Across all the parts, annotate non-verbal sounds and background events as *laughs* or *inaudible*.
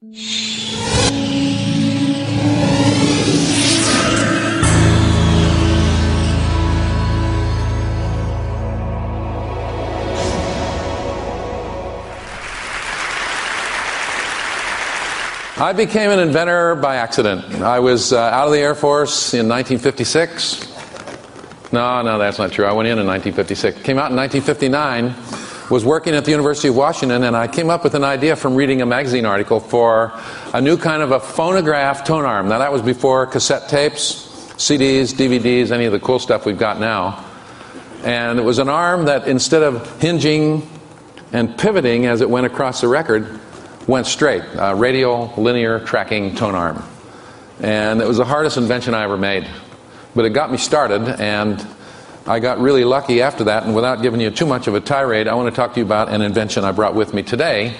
I became an inventor by accident. I was uh, out of the Air Force in 1956. No, no, that's not true. I went in in 1956. Came out in 1959. Was working at the University of Washington, and I came up with an idea from reading a magazine article for a new kind of a phonograph tone arm. Now that was before cassette tapes, CDs, DVDs, any of the cool stuff we've got now. And it was an arm that instead of hinging and pivoting as it went across the record, went straight, uh, radial linear tracking tone arm. And it was the hardest invention I ever made. But it got me started, and I got really lucky after that. And without giving you too much of a tirade, I want to talk to you about an invention I brought with me today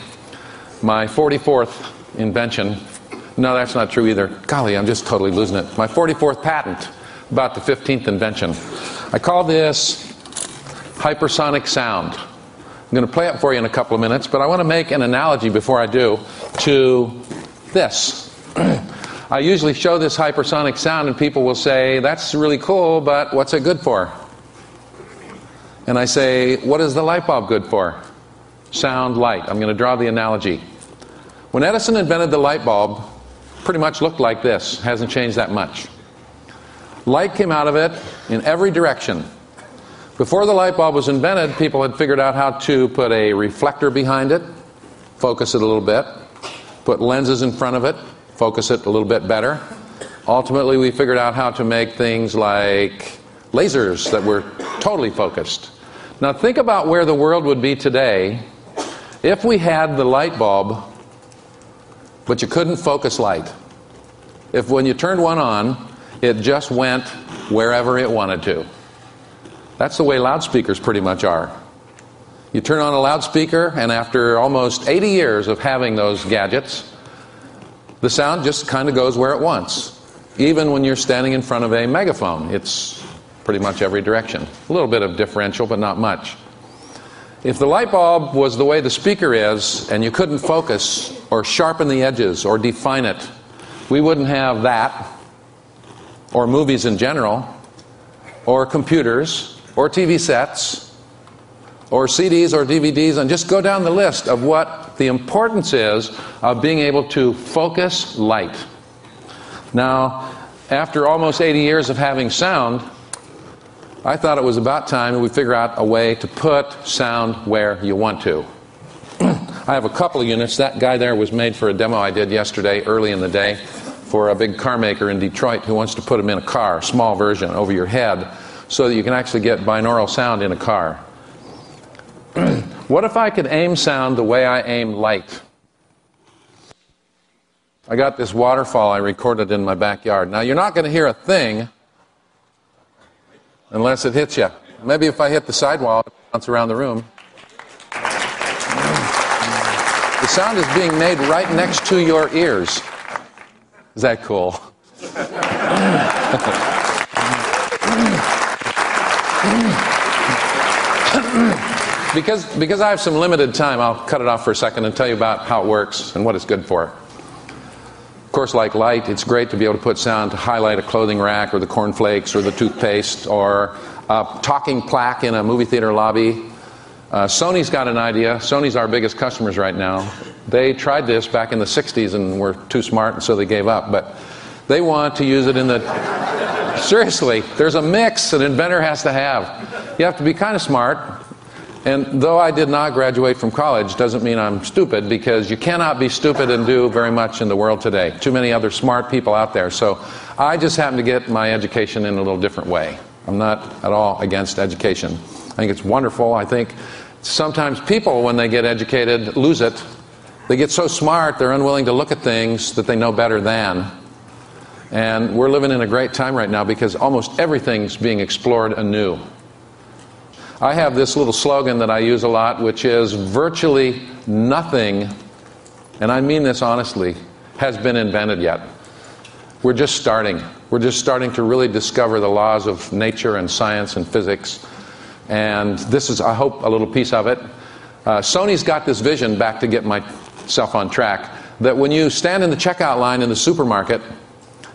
my 44th invention. No, that's not true either. Golly, I'm just totally losing it. My 44th patent, about the 15th invention. I call this hypersonic sound. I'm going to play it for you in a couple of minutes, but I want to make an analogy before I do to this. *clears throat* I usually show this hypersonic sound, and people will say, That's really cool, but what's it good for? And I say, What is the light bulb good for? Sound, light. I'm going to draw the analogy. When Edison invented the light bulb, pretty much looked like this, hasn't changed that much. Light came out of it in every direction. Before the light bulb was invented, people had figured out how to put a reflector behind it, focus it a little bit, put lenses in front of it, focus it a little bit better. Ultimately, we figured out how to make things like lasers that were totally focused. Now, think about where the world would be today if we had the light bulb, but you couldn't focus light. If when you turned one on, it just went wherever it wanted to. That's the way loudspeakers pretty much are. You turn on a loudspeaker, and after almost 80 years of having those gadgets, the sound just kind of goes where it wants. Even when you're standing in front of a megaphone, it's pretty much every direction. A little bit of differential, but not much. If the light bulb was the way the speaker is, and you couldn't focus or sharpen the edges or define it, we wouldn't have that, or movies in general, or computers, or TV sets or CDs or DVDs and just go down the list of what the importance is of being able to focus light. Now, after almost 80 years of having sound, I thought it was about time we figure out a way to put sound where you want to. *clears throat* I have a couple of units. That guy there was made for a demo I did yesterday, early in the day, for a big car maker in Detroit who wants to put them in a car, small version, over your head so that you can actually get binaural sound in a car. *clears throat* what if I could aim sound the way I aim light? I got this waterfall I recorded in my backyard. Now, you're not going to hear a thing unless it hits you. Maybe if I hit the sidewall, it bounce around the room. The sound is being made right next to your ears. Is that cool? *laughs* because, because I have some limited time, I'll cut it off for a second and tell you about how it works and what it's good for. Course, like light, it's great to be able to put sound to highlight a clothing rack or the cornflakes or the toothpaste or a talking plaque in a movie theater lobby. Uh, Sony's got an idea. Sony's our biggest customers right now. They tried this back in the 60s and were too smart, and so they gave up. But they want to use it in the *laughs* Seriously, there's a mix an inventor has to have. You have to be kind of smart. And though I did not graduate from college, doesn't mean I'm stupid because you cannot be stupid and do very much in the world today. Too many other smart people out there. So I just happen to get my education in a little different way. I'm not at all against education. I think it's wonderful. I think sometimes people, when they get educated, lose it. They get so smart, they're unwilling to look at things that they know better than. And we're living in a great time right now because almost everything's being explored anew. I have this little slogan that I use a lot, which is virtually nothing, and I mean this honestly, has been invented yet. We're just starting. We're just starting to really discover the laws of nature and science and physics. And this is, I hope, a little piece of it. Uh, Sony's got this vision, back to get myself on track, that when you stand in the checkout line in the supermarket,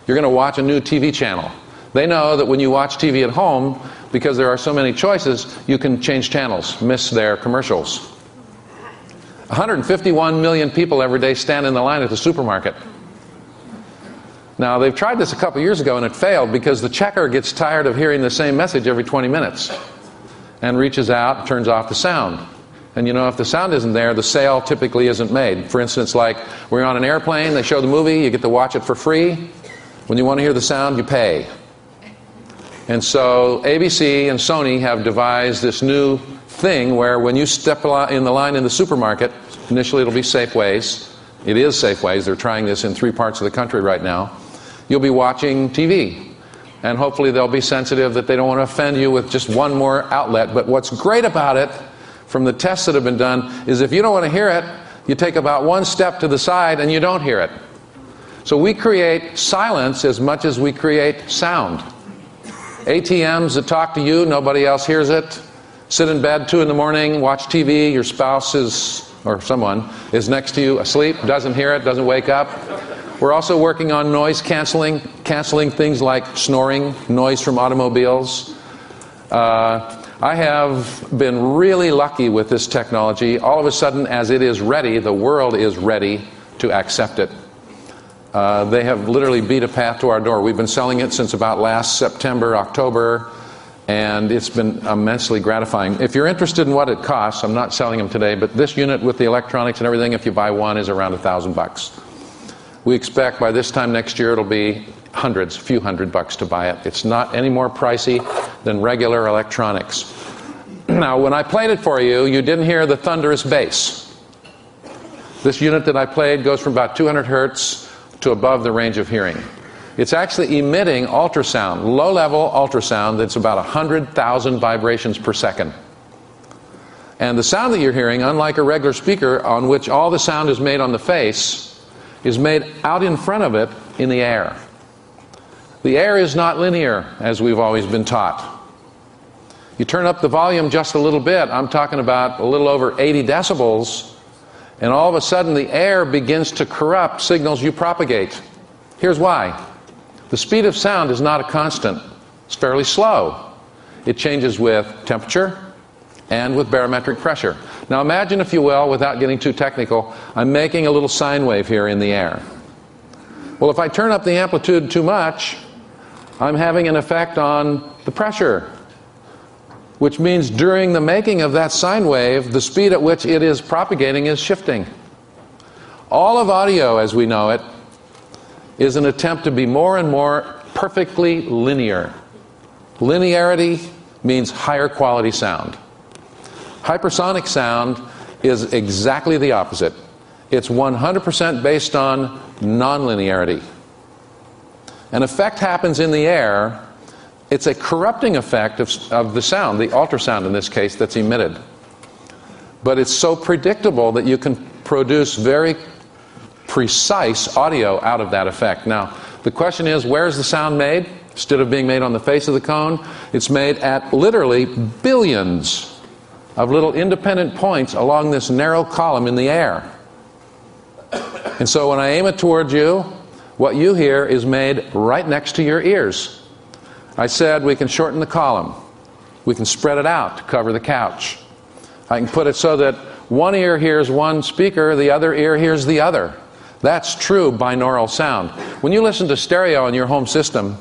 you're going to watch a new TV channel. They know that when you watch TV at home, because there are so many choices, you can change channels, miss their commercials. 151 million people every day stand in the line at the supermarket. Now, they've tried this a couple years ago and it failed because the checker gets tired of hearing the same message every 20 minutes and reaches out, turns off the sound. And you know, if the sound isn't there, the sale typically isn't made. For instance, like we're on an airplane, they show the movie, you get to watch it for free. When you want to hear the sound, you pay. And so ABC and Sony have devised this new thing where when you step in the line in the supermarket, initially it'll be Safeways. It is Safeways. They're trying this in three parts of the country right now. You'll be watching TV. And hopefully they'll be sensitive that they don't want to offend you with just one more outlet. But what's great about it from the tests that have been done is if you don't want to hear it, you take about one step to the side and you don't hear it. So we create silence as much as we create sound. ATMs that talk to you, nobody else hears it. Sit in bed two in the morning, watch TV, your spouse is, or someone, is next to you asleep, doesn't hear it, doesn't wake up. We're also working on noise canceling, canceling things like snoring, noise from automobiles. Uh, I have been really lucky with this technology. All of a sudden, as it is ready, the world is ready to accept it. Uh, they have literally beat a path to our door. We've been selling it since about last September, October, and it's been immensely gratifying. If you're interested in what it costs, I'm not selling them today, but this unit with the electronics and everything, if you buy one, is around a thousand bucks. We expect by this time next year it'll be hundreds, a few hundred bucks to buy it. It's not any more pricey than regular electronics. *clears throat* now, when I played it for you, you didn't hear the thunderous bass. This unit that I played goes from about 200 hertz to above the range of hearing. It's actually emitting ultrasound, low level ultrasound that's about 100,000 vibrations per second. And the sound that you're hearing, unlike a regular speaker on which all the sound is made on the face, is made out in front of it in the air. The air is not linear, as we've always been taught. You turn up the volume just a little bit, I'm talking about a little over 80 decibels, and all of a sudden the air begins to corrupt signals you propagate. Here's why the speed of sound is not a constant, it's fairly slow. It changes with temperature and with barometric pressure. Now imagine, if you will, without getting too technical, I'm making a little sine wave here in the air. Well, if I turn up the amplitude too much, I'm having an effect on the pressure, which means during the making of that sine wave, the speed at which it is propagating is shifting. All of audio, as we know it, is an attempt to be more and more perfectly linear. Linearity means higher quality sound. Hypersonic sound is exactly the opposite. It's 100% based on nonlinearity. An effect happens in the air, it's a corrupting effect of, of the sound, the ultrasound in this case, that's emitted. But it's so predictable that you can produce very precise audio out of that effect. Now, the question is where's the sound made? Instead of being made on the face of the cone, it's made at literally billions of little independent points along this narrow column in the air. And so when I aim it towards you, what you hear is made right next to your ears. I said we can shorten the column. We can spread it out to cover the couch. I can put it so that one ear hears one speaker, the other ear hears the other. That's true binaural sound. When you listen to stereo in your home system,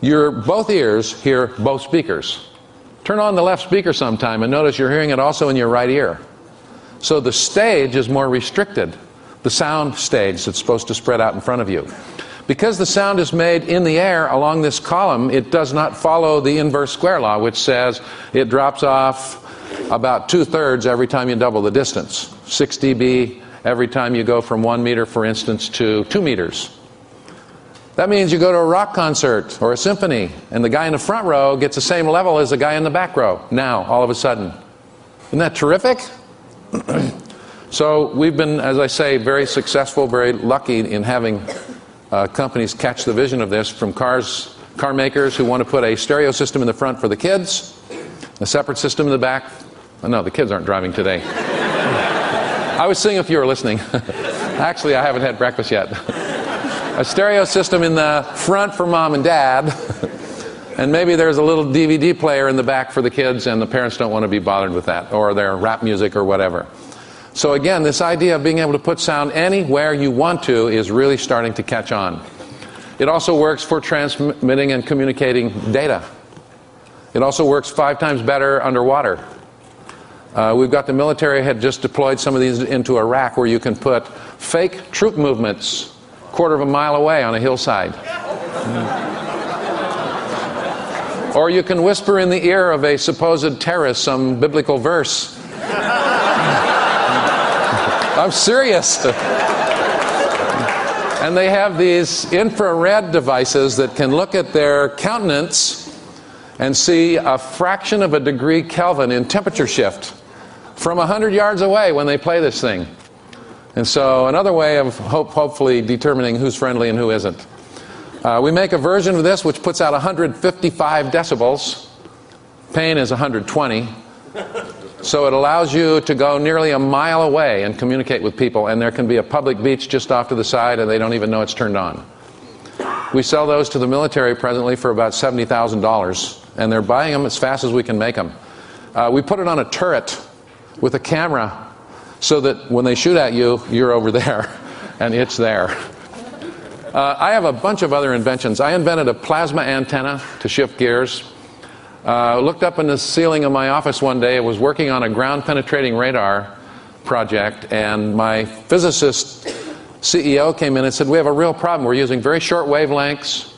your both ears hear both speakers. Turn on the left speaker sometime and notice you're hearing it also in your right ear. So the stage is more restricted, the sound stage that's supposed to spread out in front of you. Because the sound is made in the air along this column, it does not follow the inverse square law, which says it drops off about two thirds every time you double the distance. 6 dB every time you go from one meter, for instance, to two meters. That means you go to a rock concert or a symphony, and the guy in the front row gets the same level as the guy in the back row now, all of a sudden. Isn't that terrific? *clears throat* so, we've been, as I say, very successful, very lucky in having uh, companies catch the vision of this from cars, car makers who want to put a stereo system in the front for the kids, a separate system in the back. Oh, no, the kids aren't driving today. *laughs* I was seeing if you were listening. *laughs* Actually, I haven't had breakfast yet. *laughs* a stereo system in the front for mom and dad. and maybe there's a little DVD player in the back for the kids, and the parents don't want to be bothered with that, or their rap music or whatever. So, again, this idea of being able to put sound anywhere you want to is really starting to catch on. It also works for transmitting and communicating data. It also works five times better underwater. Uh, we've got the military had just deployed some of these into Iraq where you can put fake troop movements quarter of a mile away on a hillside. or you can whisper in the ear of a supposed terrorist some biblical verse. I'm serious. and they have these infrared devices that can look at their countenance and see a fraction of a degree Kelvin in temperature shift from 100 yards away when they play this thing. And so, another way of hope, hopefully determining who's friendly and who isn't. Uh, we make a version of this which puts out 155 decibels. Pain is 120. So it allows you to go nearly a mile away and communicate with people, and there can be a public beach just off to the side, and they don't even know it's turned on. We sell those to the military presently for about $70,000, and they're buying them as fast as we can make them. Uh, we put it on a turret with a camera so that when they shoot at you, you're over there *laughs* and it's there. Uh, I have a bunch of other inventions. I invented a plasma antenna to shift gears. Uh, looked up in the ceiling of my office one day. I was working on a ground penetrating radar project, and my physicist CEO came in and said, We have a real problem. We're using very short wavelengths.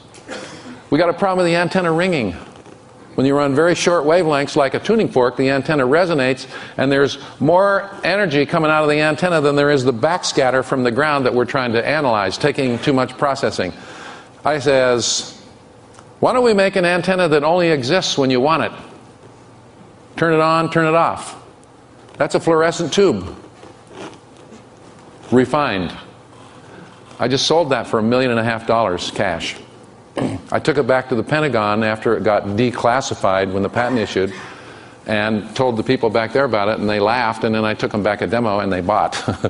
We got a problem with the antenna ringing. When you run very short wavelengths like a tuning fork, the antenna resonates, and there's more energy coming out of the antenna than there is the backscatter from the ground that we're trying to analyze, taking too much processing. I says, why don't we make an antenna that only exists when you want it? Turn it on, turn it off. That's a fluorescent tube. Refined. I just sold that for a million and a half dollars cash. *clears throat* I took it back to the Pentagon after it got declassified when the patent issued and told the people back there about it, and they laughed, and then I took them back a demo and they bought. *laughs*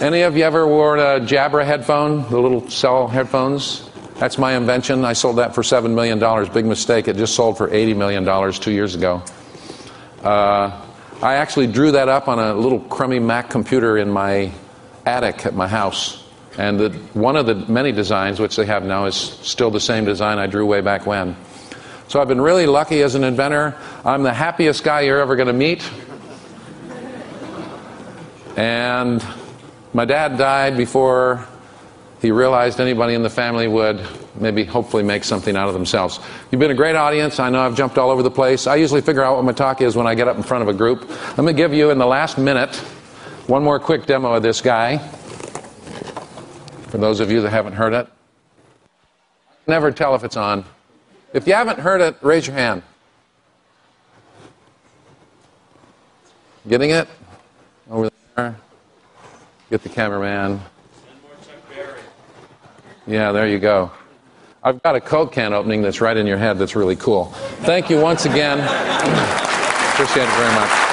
Any of you ever wore a Jabra headphone, the little cell headphones? That's my invention. I sold that for $7 million. Big mistake. It just sold for $80 million two years ago. Uh, I actually drew that up on a little crummy Mac computer in my attic at my house. And the, one of the many designs, which they have now, is still the same design I drew way back when. So I've been really lucky as an inventor. I'm the happiest guy you're ever going to meet. And my dad died before he realized anybody in the family would maybe hopefully make something out of themselves. You've been a great audience. I know I've jumped all over the place. I usually figure out what my talk is when I get up in front of a group. Let me give you in the last minute one more quick demo of this guy. For those of you that haven't heard it, never tell if it's on. If you haven't heard it, raise your hand. Getting it? Over there. Get the cameraman. Yeah, there you go. I've got a Coke can opening that's right in your head that's really cool. Thank you once again. Appreciate it very much.